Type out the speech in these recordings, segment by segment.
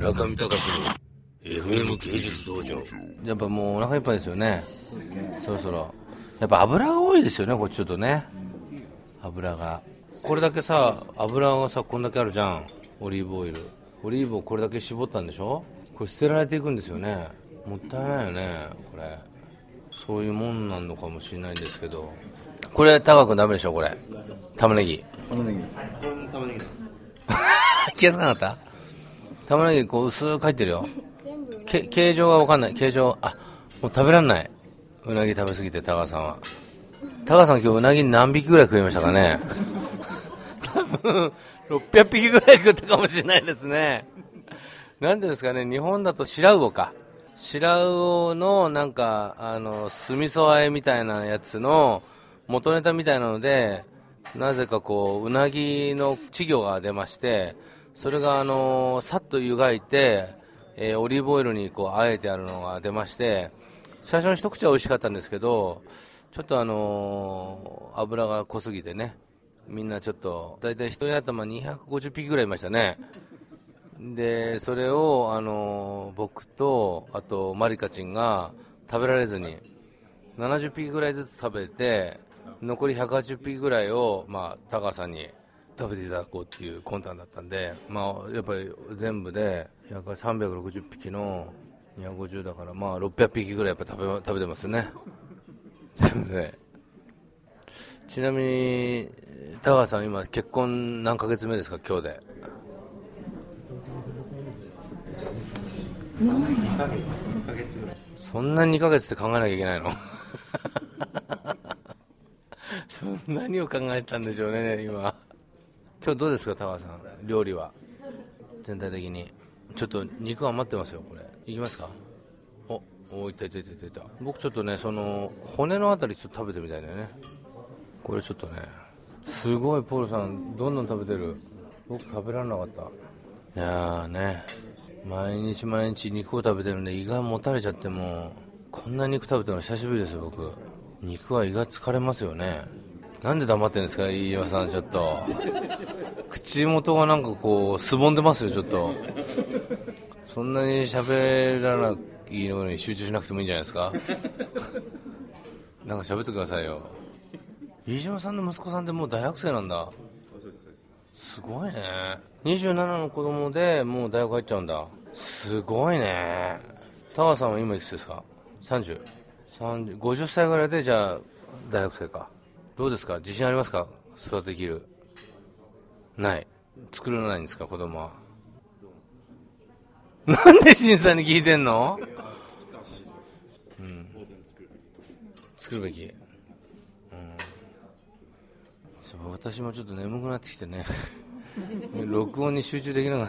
中見隆の FM 芸術道場。やっぱもうお腹いっぱいですよね。そろそろ。やっぱ油が多いですよねこっちちょっとね。油が。これだけさ油がさこんだけあるじゃん。オリーブオイル。オリーブをこれだけ絞ったんでしょ？これ捨てられていくんですよね。もったいないよねこれ。そういうもんなのかもしれないんですけど。これ高くダメでしょこれ。玉ねぎ玉ねぎ。玉ねぎ。気がつかなかった？玉ねぎこう薄く入ってるよ。け形状がわかんない。形状あもう食べらんない。うなぎ食べ過ぎて高川さんは。高川さん今日うなぎ何匹ぐらい食いましたかね。多分600匹ぐらい食ったかもしれないですね。なんていうんですかね。日本だと白魚か。白魚のなんかあの酢味噌和えみたいなやつの元ネタみたいなのでなぜかこううなぎの稚魚が出ましてそれがあのさっと湯がいて、えーオリーブオイルにこうあえてあるのが出まして最初の一口は美味しかったんですけどちょっとあのー油が濃すぎてねみんなちょっと大体一人頭250匹ぐらいいましたね。でそれを、あの僕とあとマリカチンが食べられずに70匹ぐらいずつ食べて残り180匹ぐらいを、まあ、高川さんに食べていただこうっていう魂胆だったんで、まあ、やっぱり全部で約360匹の250だから、まあ、600匹ぐらいやっぱ食べ食べてますね。全部で。ちなみに高川さん今結婚何ヶ月目ですか？今日で。そんなに2ヶ月って考えなきゃいけないの？そんなにを考えたんでしょうね今今日どうですか高川さん料理は？全体的に。ちょっと肉余ってますよこれ。いきますか？おおいたいたいたいたいた。僕ちょっとねその骨のあたりちょっと食べてみたいんだよね。これちょっとねすごいポールさんどんどん食べてる。僕食べられなかった。いやーね毎日毎日肉を食べてるんで胃がもたれちゃってもうこんな肉食べたの久しぶりです僕。肉は胃が疲れますよね。なんで黙ってんですか飯岩さんちょっと。口元がなんかこうすぼんでますよちょっと。そんなに喋らないのに集中しなくてもいいんじゃないですか？なんか喋ってくださいよ。飯島さんの息子さんってもう大学生なんだ。すごいね。27の子供でもう大学入っちゃうんだ。すごいね。田川さんは今いくつですか？30? 30 50歳ぐらいでじゃあ大学生か。どうですか？自信ありますか？育てきる。ない。作らないんですか子供は。なんで審査に聞いてんの？うん。作るべき。そう私もちょっと眠くなってきてね。録音に集中できなかっ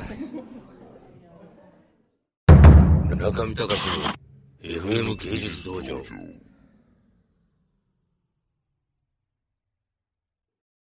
た中見隆の FM 芸術道場。